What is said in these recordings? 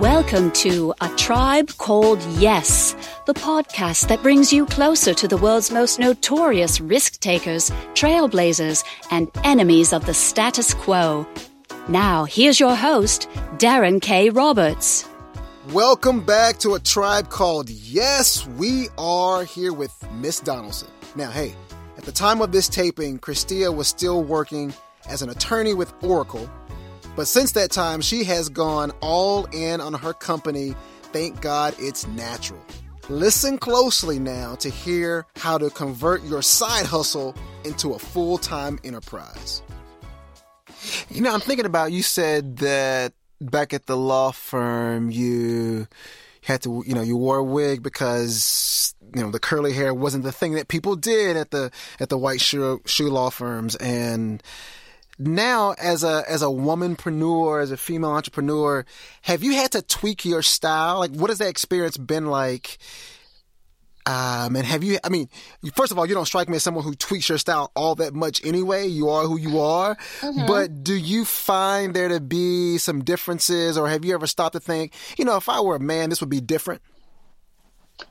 Welcome to A Tribe Called Yes, the podcast that brings you closer to the world's most notorious risk takers, trailblazers, and enemies of the status quo. Now, here's your host, Darren K. Roberts. Welcome back to A Tribe Called Yes. We are here with Miss Donaldson. Now, hey, at the time of this taping, Chris-Tia was still working as an attorney with Oracle but since that time, she has gone all in on her company. Thank God it's natural. Listen closely now to hear how to convert your side hustle into a full time enterprise. You know, I'm thinking about you said that back at the law firm, you had to, you know, you wore a wig because you know the curly hair wasn't the thing that people did at the at the white shoe, shoe law firms, and now as a as a womanpreneur, as a female entrepreneur, have you had to tweak your style? Like, what has that experience been like? Um, and have you? I mean, first of all, you don't strike me as someone who tweaks your style all that much anyway. You are who you are. Mm-hmm. But do you find there to be some differences, or have you ever stopped to think, you know, if I were a man, this would be different?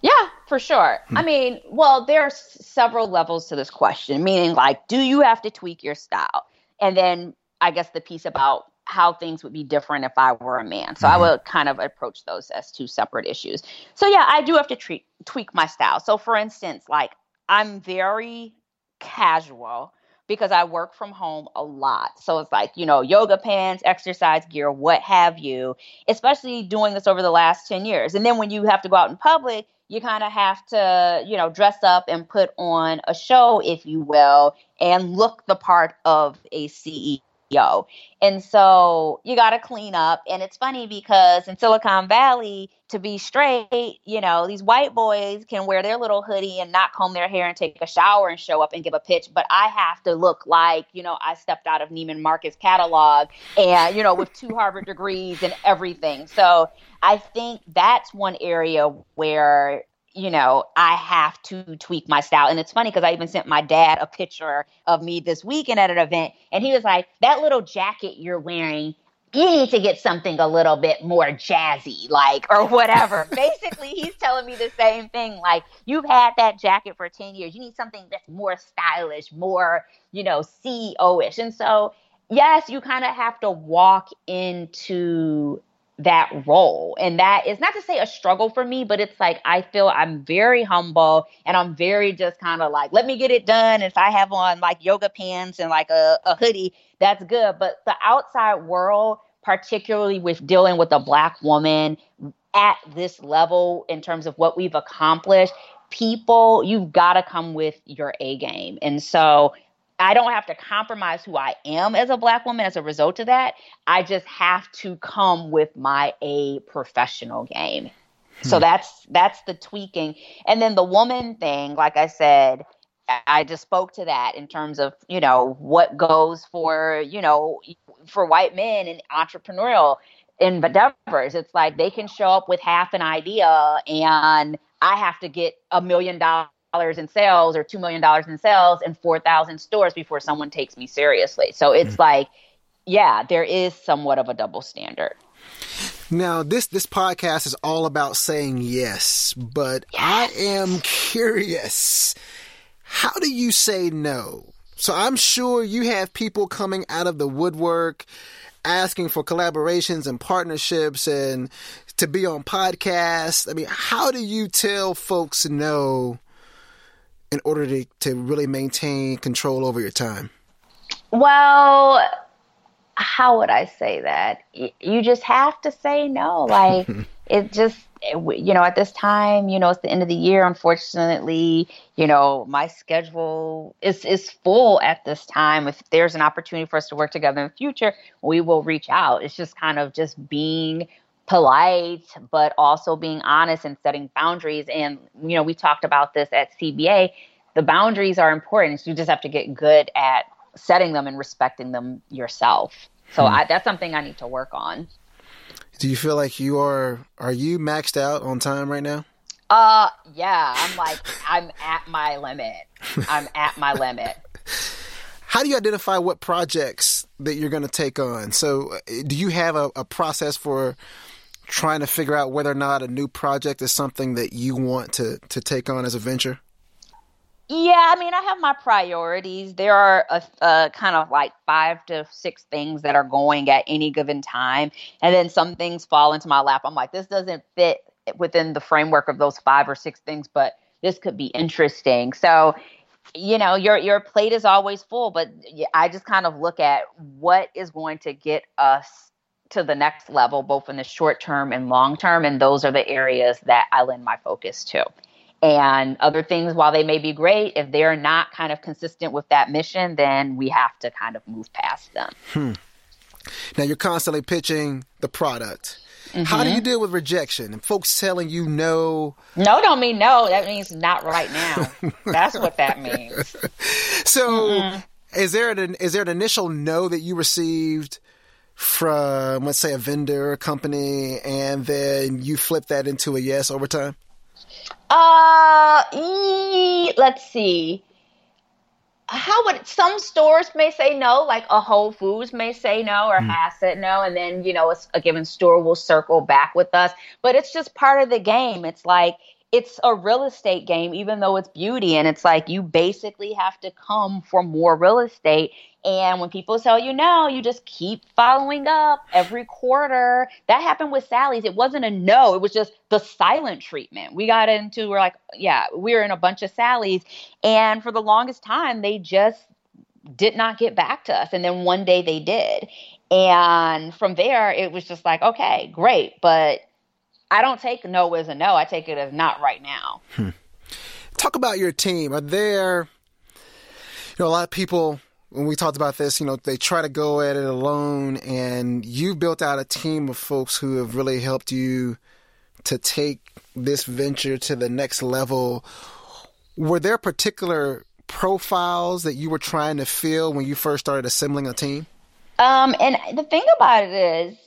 Yeah, for sure. Hmm. I mean, well, there are several levels to this question, meaning like, do you have to tweak your style? And then I guess the piece about how things would be different if I were a man. So mm-hmm. I would kind of approach those as two separate issues. So yeah, I do have to treat, tweak my style. So for instance, like I'm very casual because I work from home a lot. So it's like, you know, yoga pants, exercise gear, what have you, especially doing this over the last 10 years. And then when you have to go out in public, you kind of have to, you know, dress up and put on a show, if you will, and look the part of a CEO. And so you got to clean up. And it's funny because in Silicon Valley, to be straight, you know, these white boys can wear their little hoodie and not comb their hair and take a shower and show up and give a pitch. But I have to look like, you know, I stepped out of Neiman Marcus catalog and, you know, with two Harvard degrees and everything. So I think that's one area where you know, I have to tweak my style. And it's funny because I even sent my dad a picture of me this weekend at an event, and he was like, That little jacket you're wearing, you need to get something a little bit more jazzy, like, or whatever. Basically, he's telling me the same thing. Like, you've had that jacket for 10 years. You need something that's more stylish, more, you know, CEO ish. And so, yes, you kind of have to walk into that role. And that is not to say a struggle for me, but it's like I feel I'm very humble and I'm very just kind of like, let me get it done. If I have on like yoga pants and like a, a hoodie, that's good. But the outside world, particularly with dealing with a black woman at this level in terms of what we've accomplished, people, you've got to come with your A game. And so I don't have to compromise who I am as a black woman as a result of that. I just have to come with my a professional game. Hmm. So that's that's the tweaking. And then the woman thing, like I said, I just spoke to that in terms of, you know, what goes for, you know, for white men and entrepreneurial endeavors. It's like they can show up with half an idea and I have to get a million dollars in sales or $2 million in sales and 4,000 stores before someone takes me seriously. So it's mm-hmm. like, yeah, there is somewhat of a double standard. Now, this this podcast is all about saying yes, but yes. I am curious. How do you say no? So I'm sure you have people coming out of the woodwork asking for collaborations and partnerships and to be on podcasts. I mean, how do you tell folks no in order to, to really maintain control over your time? Well, how would I say that? You just have to say no. Like, it just, you know, at this time, you know, it's the end of the year. Unfortunately, you know, my schedule is is full at this time. If there's an opportunity for us to work together in the future, we will reach out. It's just kind of just being polite, but also being honest and setting boundaries. And, you know, we talked about this at CBA. The boundaries are important. You just have to get good at setting them and respecting them yourself. So hmm. I, that's something I need to work on. Do you feel like you are, are you maxed out on time right now? Uh, yeah, I'm like, I'm at my limit. I'm at my limit. How do you identify what projects that you're going to take on? So, uh, do you have a, a process for trying to figure out whether or not a new project is something that you want to to take on as a venture? Yeah, I mean, I have my priorities. There are a, a, kind of like five to six things that are going at any given time. And then some things fall into my lap. I'm like, this doesn't fit within the framework of those five or six things, but this could be interesting. So, you know, your your plate is always full, but I just kind of look at what is going to get us to the next level, both in the short term and long term. And those are the areas that I lend my focus to. And other things, while they may be great, if they're not kind of consistent with that mission, then we have to kind of move past them. Hmm. Now you're constantly pitching the product. Mm-hmm. How do you mm-hmm. deal with rejection and folks telling you no? No don't mean no. That means not right now. That's what that means. So, mm is there an is there an initial no that you received from let's say a vendor or company, and then you flip that into a yes over time? Uh, let's see. How would some stores may say no, like a Whole Foods may say no or mm. has said no, and then you know a given store will circle back with us. But it's just part of the game. It's like it's a real estate game, even though it's beauty. And it's like you basically have to come for more real estate. And when people tell you no, you just keep following up every quarter. That happened with Sally's. It wasn't a no, it was just the silent treatment. We got into, we're like, yeah, we were in a bunch of Sally's. And for the longest time, they just did not get back to us. And then one day they did. And from there, it was just like, okay, great. But I don't take no as a no. I take it as not right now. Hmm. Talk about your team. Are there, you know, a lot of people when we talked about this, you know, they try to go at it alone, and you've built out a team of folks who have really helped you to take this venture to the next level. Were there particular profiles that you were trying to fill when you first started assembling a team? Um, and the thing about it is,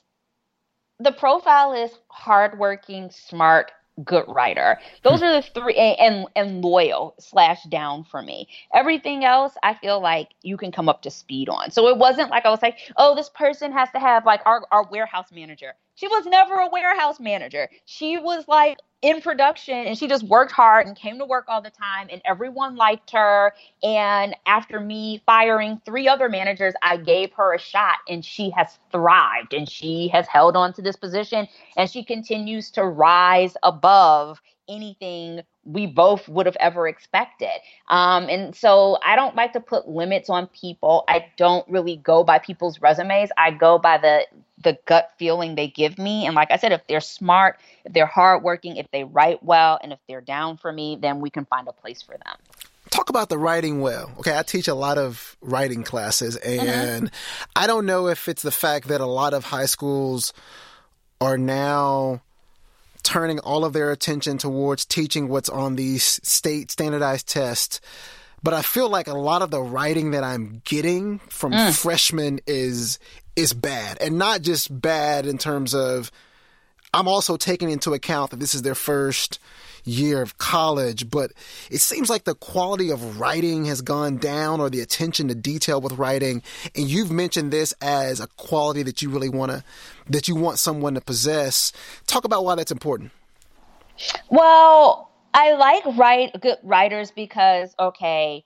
the profile is hardworking, smart, good writer. Those are the three and and loyal slash down for me. Everything else I feel like you can come up to speed on. So it wasn't like I was like, oh, this person has to have like our, our warehouse manager. She was never a warehouse manager. She was like in production and she just worked hard and came to work all the time and everyone liked her. And after me firing three other managers i gave her a shot and she has thrived and she has held on to this position and she continues to rise above anything we both would have ever expected. Um, and so I don't like to put limits on people. I don't really go by people's resumes. I go by the the gut feeling they give me. And like I said, if they're smart, if they're hardworking, if they write well, and if they're down for me, then we can find a place for them. Talk about the writing well. Okay, I teach a lot of writing classes, and mm-hmm. I don't know if it's the fact that a lot of high schools are now turning all of their attention towards teaching what's on these state standardized tests. But I feel like a lot of the writing that I'm getting from mm. freshmen is is bad, and not just bad in terms of. I'm also taking into account that this is their first year of college, but it seems like the quality of writing has gone down or the attention to detail with writing. And you've mentioned this as a quality that you really want to, that you want someone to possess. Talk about why that's important. Well, I like write good writers because, okay,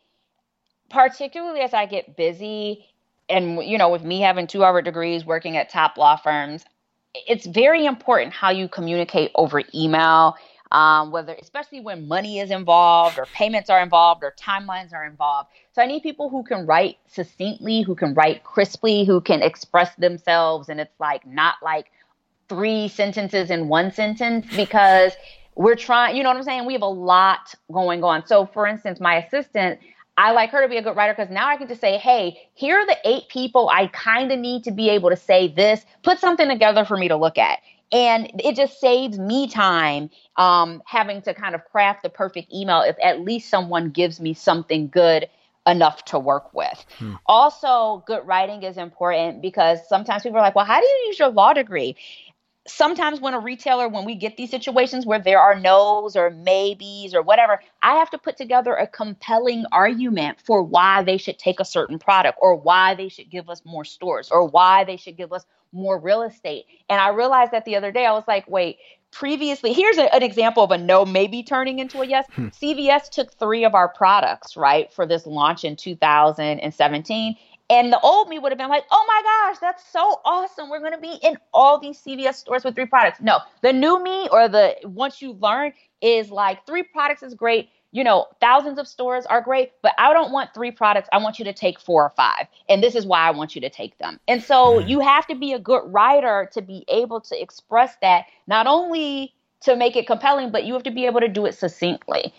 particularly as I get busy, and you know with me having two Harvard degrees working at top law firms it's very important how you communicate over email um, whether especially when money is involved or payments are involved or timelines are involved. So i need people who can write succinctly who can write crisply who can express themselves. And it's like not like three sentences in one sentence because we're trying you know what i'm saying? We have a lot going on. So for instance my assistant I like her to be a good writer because now I can just say, hey, here are the eight people I kind of need to be able to say this, put something together for me to look at. And it just saves me time um, having to kind of craft the perfect email if at least someone gives me something good enough to work with. Hmm. Also, good writing is important because sometimes people are like, well, how do you use your law degree? Sometimes when a retailer when we get these situations where there are no's or maybes or whatever i have to put together a compelling argument for why they should take a certain product or why they should give us more stores or why they should give us more real estate and i realized that the other day i was like wait previously here's a, an example of a no maybe turning into a yes hmm. cvs took three of our products right for this launch in 2017 and the old me would have been like, oh my gosh, that's so awesome. We're going to be in all these CVS stores with three products. No, the new me or the once you learn is like three products is great. You know, thousands of stores are great, but I don't want three products. I want you to take four or five. And this is why I want you to take them. And so mm-hmm. you have to be a good writer to be able to express that, not only to make it compelling, but you have to be able to do it succinctly.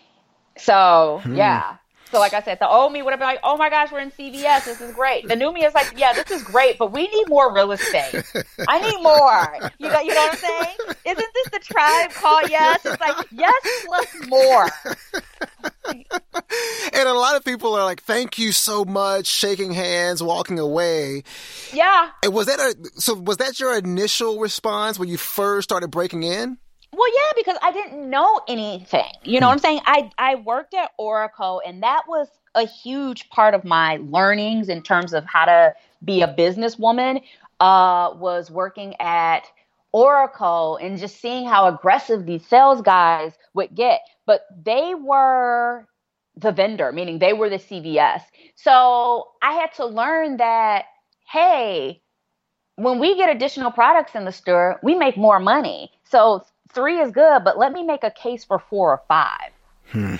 So, hmm. yeah. So, like I said, the old me would have been like, "Oh my gosh, we're in CVS. This is great." The new me is like, "Yeah, this is great, but we need more real estate. I need more." You know, you know what I'm saying? Isn't this the tribe call yes? It's like yes plus more. and a lot of people are like, "Thank you so much," shaking hands, walking away. Yeah. And was that a so? Was that your initial response when you first started breaking in? Well, yeah, because I didn't know anything. You know what I'm saying? I I worked at Oracle and that was a huge part of my learnings in terms of how to be a businesswoman uh was working at Oracle and just seeing how aggressive these sales guys would get. But they were the vendor, meaning they were the CVS. So I had to learn that, hey, when we get additional products in the store, we make more money. So three is good, but let me make a case for four or five. Hmm.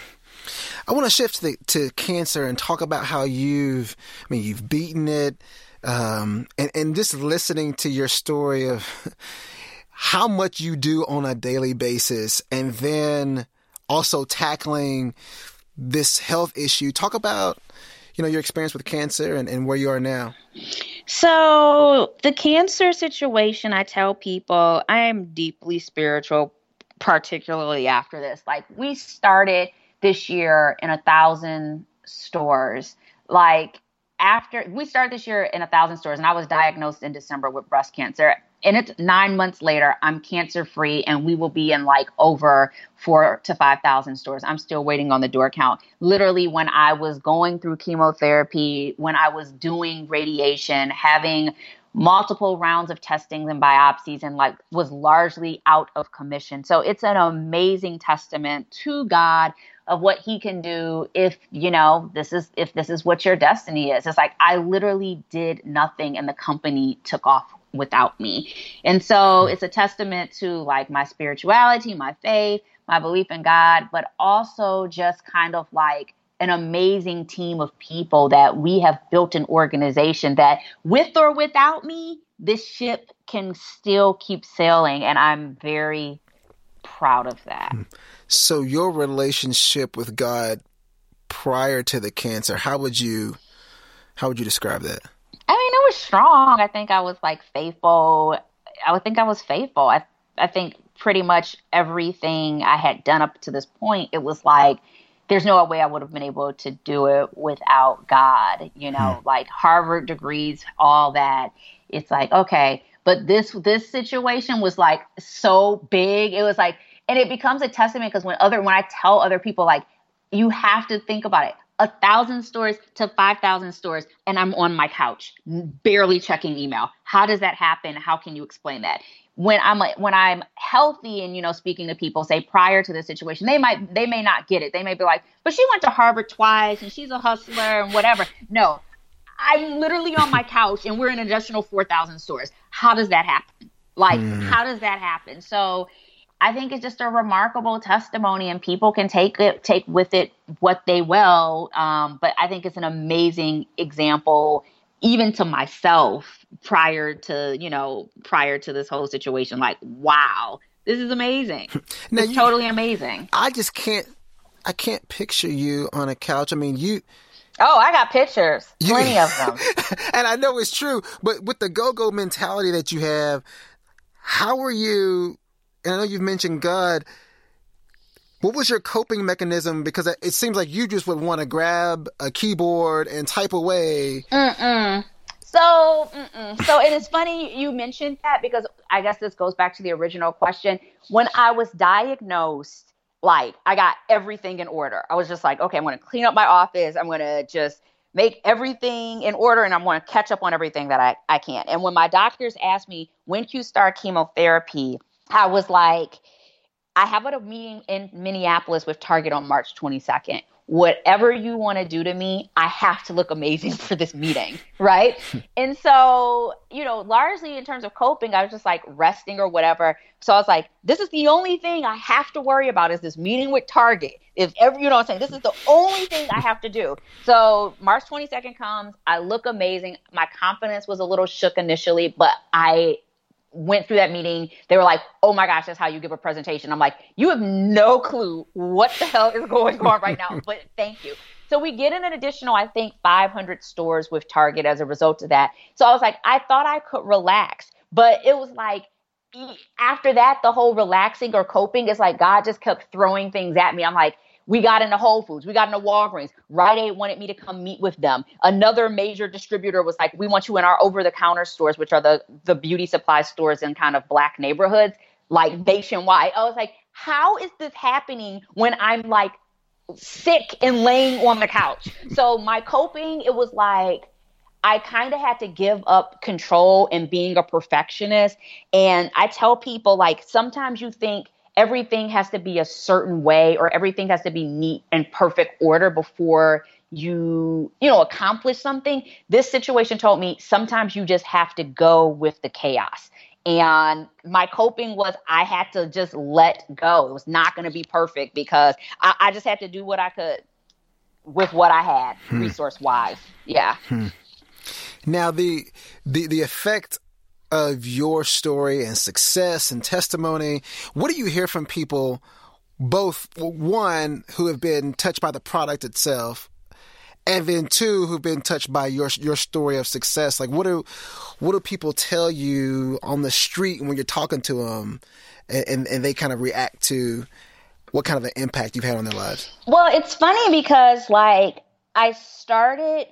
I want to shift to, to cancer and talk about how you've, I mean, you've beaten it, um, and, and just listening to your story of how much you do on a daily basis, and then also tackling this health issue. Talk about, you know, your experience with cancer and, and where you are now. So, the cancer situation, I tell people I am deeply spiritual, particularly after this. Like, we started this year in a thousand stores. Like, after we started this year in a thousand stores, and I was diagnosed in December with breast cancer and it's nine months later i'm cancer free and we will be in like over four to five thousand stores. I'm still waiting on the door count. Literally when i was going through chemotherapy when i was doing radiation having multiple rounds of testings and biopsies and like was largely out of commission. So it's an amazing testament to god of what he can do if you know this is if this is what your destiny is. It's like i literally did nothing and the company took off without me. And so it's a testament to like my spirituality, my faith, my belief in God, but also just kind of like an amazing team of people that we have built an organization that with or without me, this ship can still keep sailing. And I'm very proud of that. Hmm. So your relationship with God prior to the cancer, how would you how would you describe that? I mean, it was strong. I think I was like faithful. I would think I was faithful. I I think pretty much everything I had done up to this point, it was like there's no way I would have been able to do it without God. You know, hmm. like Harvard degrees, all that. It's like okay, but this this situation was like so big. It was like, and it becomes a testament because when other when I tell other people like you have to think about it a thousand stores to 5,000 stores and I'm on my couch, barely checking email. How does that happen? How can you explain that? When I'm when I'm healthy and you know speaking to people, say prior to the situation, they might they may not get it. They may be like, "But she went to Harvard twice and she's a hustler and whatever." No, I'm literally on my couch and we're in additional 4,000 stores. How does that happen? Like, mm. how does that happen? So I think it's just a remarkable testimony, and people can take it, take with it what they will. Um, but I think it's an amazing example, even to myself, prior to you know, prior to this whole situation. Like, wow, this is amazing. Now it's you, totally amazing. I just can't, I can't picture you on a couch. I mean, you. Oh, I got pictures, plenty of them. and I know it's true, but with the go-go mentality that you have, how are you and I know you've mentioned God. What was your coping mechanism? Because it seems like you just would want to grab a keyboard and type away. Mm-mm. So, mm-mm. so and it's funny you mentioned that because I guess this goes back to the original question. When I was diagnosed, like I got everything in order. I was just like, okay, I'm going to clean up my office. I'm going to just make everything in order and I'm going to catch up on everything that I, I can. And when my doctors asked me, when can you start chemotherapy? I was like, I have a meeting in Minneapolis with Target on March 22nd whatever you want to do to me, I have to look amazing for this meeting, right? and so, you know, largely in terms of coping, I was just like resting or whatever. So I was like, this is the only thing I have to worry about is this meeting with Target. If ever, you know what I'm saying? This is the only thing I have to do. So March 22nd comes, I look amazing. My confidence was a little shook initially, but I went through that meeting, they were like, "Oh my gosh, that's how you give a presentation." I'm like, "You have no clue what the hell is going on right now, but thank you." So we get in an additional, I think, 500 stores with Target as a result of that. So I was like, I thought I could relax, but it was like after that, the whole relaxing or coping is like God just kept throwing things at me. I'm like, we got into Whole Foods. We got into Walgreens. Rite Aid wanted me to come meet with them. Another major distributor was like, we want you in our over the counter stores, which are the, the beauty supply stores in kind of black neighborhoods, like nationwide. I was like, how is this happening when I'm like sick and laying on the couch? So my coping, it was like, I kind of had to give up control and being a perfectionist. And I tell people, like, sometimes you think everything has to be a certain way or everything has to be neat and perfect order before you you know accomplish something. This situation told me sometimes you just have to go with the chaos. And my coping was i had to just let go. It was not going to be perfect because I, I, just had to do what i could with what i had hmm. resource wise yeah. Hmm. now the the the effect of your story and success and testimony, what do you hear from people, both one who have been touched by the product itself, and then two who've been touched by your your story of success? Like, what do what do people tell you on the street when you're talking to them, and, and, and they kind of react to what kind of an impact you've had on their lives? Well, it's funny because like I started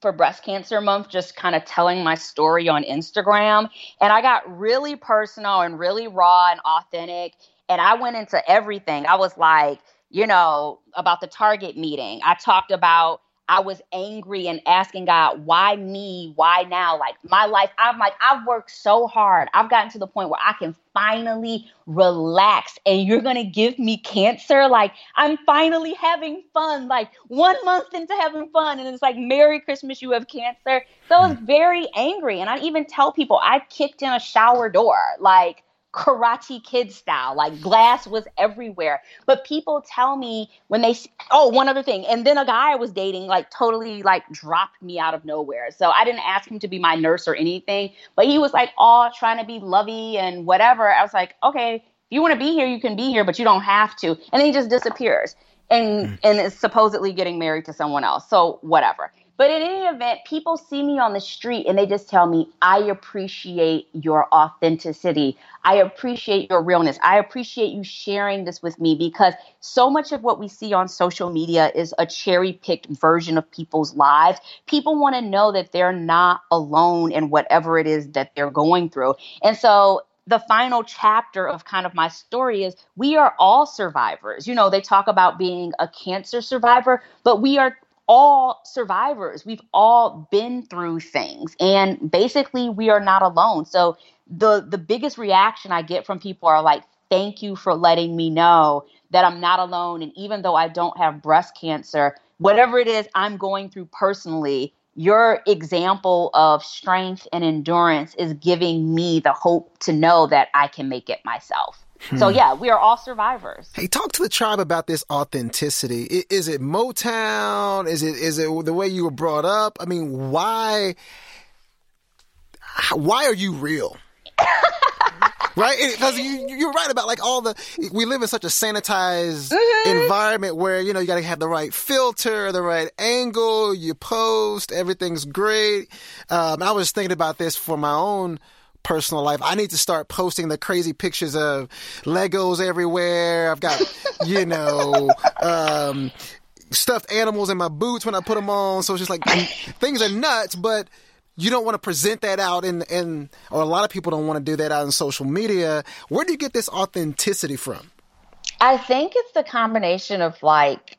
for breast cancer month just kind of telling my story on Instagram and I got really personal and really raw and authentic and I went into everything. I was like, you know, about the Target meeting. I talked about I was angry and asking God, why me? Why now? Like my life, I'm like, I've worked so hard. I've gotten to the point where I can finally relax and you're going to give me cancer. Like I'm finally having fun. Like one month into having fun. And it's like, Merry Christmas, you have cancer. So I was hmm. very angry. And I even tell people I kicked in a shower door. Like, karate kid style like glass was everywhere. But people tell me when they oh one other thing and then a guy i was dating like totally like dropped me out of nowhere. So i didn't ask him to be my nurse or anything but he was like all trying to be lovey and whatever. I was like okay if you want to be here you can be here but you don't have to. And then he just disappears and mm. and is supposedly getting married to someone else. So whatever but in any event, people see me on the street and they just tell me, I appreciate your authenticity. I appreciate your realness. I appreciate you sharing this with me because so much of what we see on social media is a cherry picked version of people's lives. People want to know that they're not alone in whatever it is that they're going through. And so the final chapter of kind of my story is we are all survivors. You know, they talk about being a cancer survivor, but we are all survivors. We've all been through things and basically we are not alone. So the the biggest reaction I get from people are like thank you for letting me know that I'm not alone and even though I don't have breast cancer, whatever it is I'm going through personally, your example of strength and endurance is giving me the hope to know that I can make it myself. So hmm. yeah, we are all survivors. Hey, talk to the tribe about this authenticity. Is it Motown? Is it is it the way you were brought up? I mean, why why are you real? right? Because you, are right about like all the we live in such a sanitized mm-hmm. environment where you know you got to have the right filter, the right angle. You post, everything's great. Um, I was thinking about this for my own personal life. I need to start posting the crazy pictures of Legos everywhere. I've got, you know, um, stuffed animals in my boots when I put them on. So it's just like things are nuts, but you don't want to present that out in, in, or a lot of people don't want to do that out in social media. Where do you get this authenticity from? I think it's the combination of like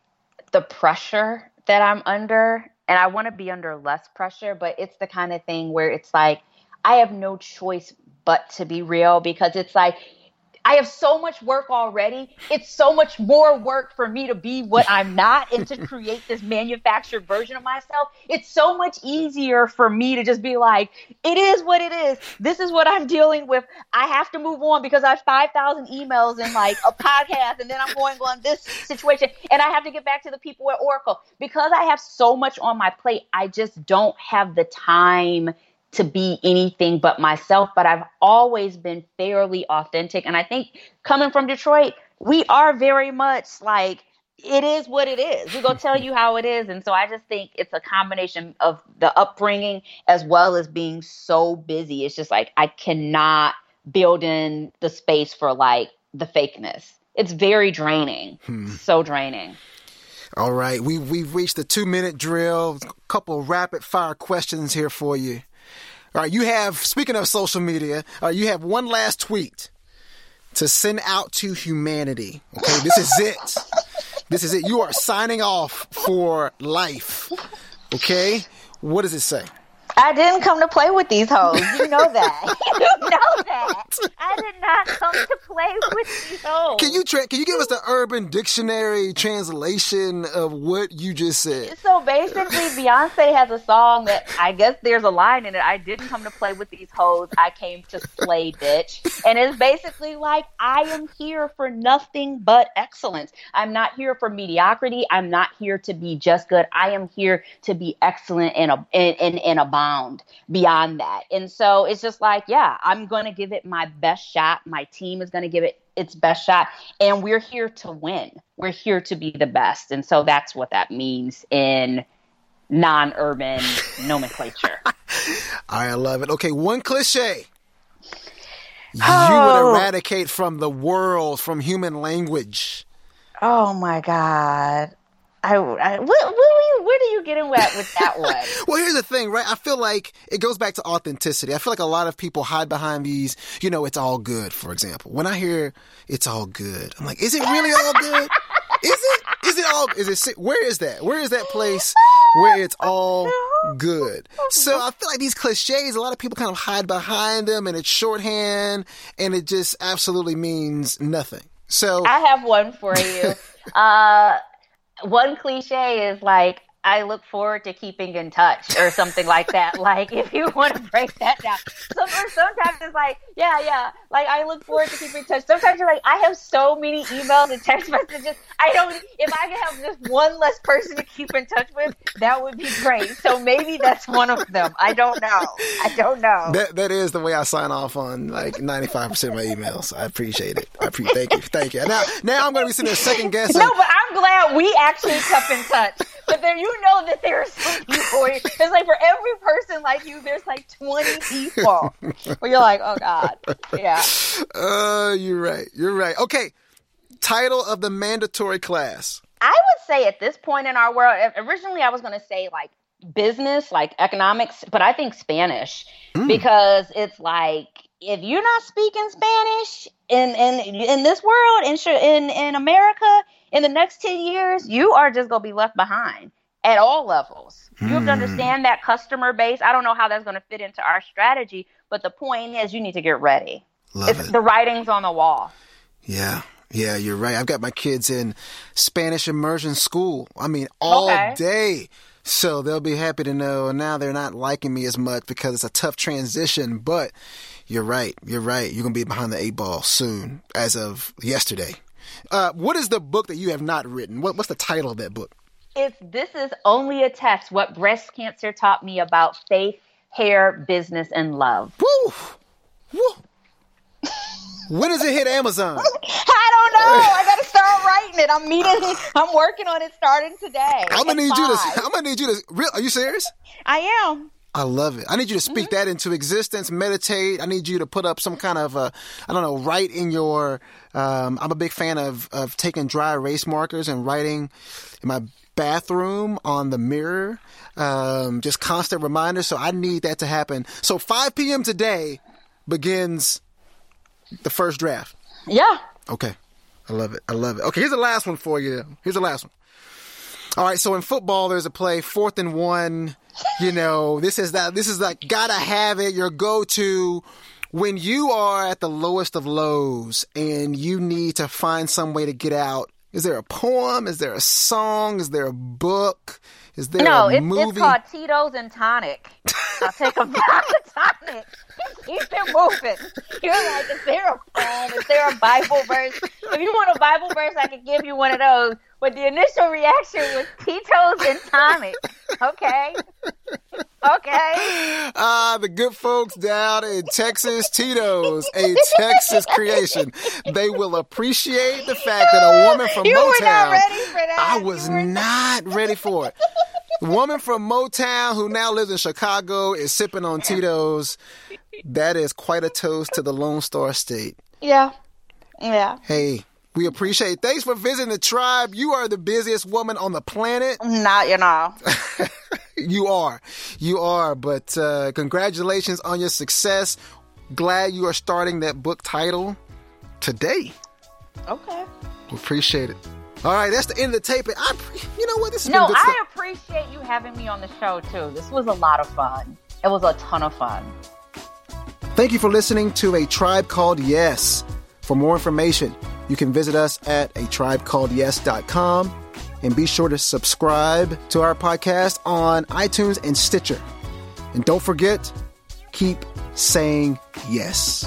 the pressure that I'm under, and I want to be under less pressure, but it's the kind of thing where it's like I have no choice but to be real because it's like I have so much work already. It's so much more work for me to be what I'm not and to create this manufactured version of myself. It's so much easier for me to just be like, it is what it is. This is what I'm dealing with. I have to move on because I have 5,000 emails and like a podcast, and then I'm going on this situation, and I have to get back to the people at Oracle. Because I have so much on my plate, I just don't have the time to be anything but myself, but I've always been fairly authentic. And I think coming from Detroit, we are very much like it is what it is. We're gonna tell you how it is. And so I just think it's a combination of the upbringing as well as being so busy. It's just like I cannot build in the space for like the fakeness. It's very draining. Hmm. So draining. All right, we we've reached the two minute drill. A couple rapid fire questions here for you. All right, you have, speaking of social media, uh, you have one last tweet to send out to humanity. Okay, this is it. This is it. You are signing off for life. Okay? What does it say? I didn't come to play with these hoes. You know that. you know that. I did not come to play with these hoes. Can you tra- can you give us the Urban Dictionary translation of what you just said? So basically, Beyonce has a song that I guess there's a line in it. I didn't come to play with these hoes. I came to slay, bitch. And it's basically like I am here for nothing but excellence. I'm not here for mediocrity. I'm not here to be just good. I am here to be excellent and a in in, in a bond beyond that. And so it's just like, yeah, I'm going to give it my best shot. My team is going to give it its best shot. And we're here to win. We're here to be the best. And so that's what that means in non urban nomenclature. I love it. Okay, one cliche you oh. would eradicate from the world, from human language. Oh my God. I, I what, what where do you get in with, with that one? well, here's the thing, right? I feel like it goes back to authenticity. I feel like a lot of people hide behind these, you know, it's all good, for example. When I hear it's all good, I'm like, is it really all good? is it? Is it all? Is it? Where is that? Where is that place where it's all good? So I feel like these cliches, a lot of people kind of hide behind them, and it's shorthand, and it just absolutely means nothing. So I have one for you. uh, one cliche is like I look forward to keeping in touch or something like that. like if you want to break that down. So sometimes it's like, yeah, yeah. Like I look forward to keeping in touch. Sometimes you're like, I have so many emails and text messages. I don't if I could have just one less person to keep in touch with, that would be great. So maybe that's one of them. I don't know. I don't know. That that is the way I sign off on like ninety five percent of my emails. I appreciate it. I appreciate thank you. Thank you. Now now I'm gonna be sitting there second guessing. No, but I'm glad we actually kept in touch. But there you know that there's people. It's like for every person like you, there's like 20 people. Where you're like, oh god, yeah. Uh, you're right. You're right. Okay, title of the mandatory class. I would say at this point in our world, originally I was going to say like business, like economics, but I think Spanish mm. because it's like if you're not speaking Spanish in in in this world in in in America in the next 10 years, you are just going to be left behind at all levels. You have to hmm. understand that customer base. I don't know how that's going to fit into our strategy, but the point is you need to get ready. Love it's, it. The writing's on the wall. Yeah. Yeah, you're right. I've got my kids in Spanish immersion school. I mean, all okay. day. So they'll be happy to know now they're not liking me as much because it's a tough transition. But you're right. You're right. You're going to be behind the eight ball soon, as of yesterday. Uh, what is the book that you have not written? What, what's the title of that book? It's This is Only a Test What Breast Cancer Taught Me About Faith, Hair, Business, and Love. Woo! Woo! when does it hit Amazon? I don't know. I got to start writing it. I'm meeting. I'm working on it starting today. I'm gonna need five. you to. I'm gonna need you to. Real? Are you serious? I am. I love it. I need you to speak mm-hmm. that into existence, meditate. I need you to put up some kind of, uh, I don't know, write in your, um, I'm a big fan of, of taking dry erase markers and writing in my bathroom on the mirror. Um, just constant reminders. So I need that to happen. So 5 p.m. today begins the first draft. Yeah. Okay. I love it. I love it. Okay, here's the last one for you. Here's the last one. All right, so in football, there's a play fourth and one. You know, this is that. This is like gotta have it. Your go-to when you are at the lowest of lows and you need to find some way to get out. Is there a poem? Is there a song? Is there a book? Is there no, it's, movie? it's called Tito's and Tonic. I'll take a bath of tonic. Keep it moving. You're like, is there a poem? Is there a Bible verse? If you want a Bible verse, I could give you one of those. But the initial reaction was Tito's and Tonic. Okay. Okay. Ah, the good folks down in Texas, Tito's, a Texas creation. They will appreciate the fact that a woman from You Motown. were not ready for that. I was not ready for it. Woman from Motown who now lives in Chicago is sipping on Tito's. That is quite a toast to the Lone Star State. Yeah. Yeah. Hey, we appreciate. Thanks for visiting the tribe. You are the busiest woman on the planet. Not, you know. You are. You are. But uh, congratulations on your success. Glad you are starting that book title today. Okay. We appreciate it. All right, that's the end of the tape. I, you know what? This has No, been good I stuff. appreciate you having me on the show too. This was a lot of fun. It was a ton of fun. Thank you for listening to A Tribe Called Yes. For more information, you can visit us at a tribecalledyes.com and be sure to subscribe to our podcast on iTunes and Stitcher. And don't forget, keep saying yes.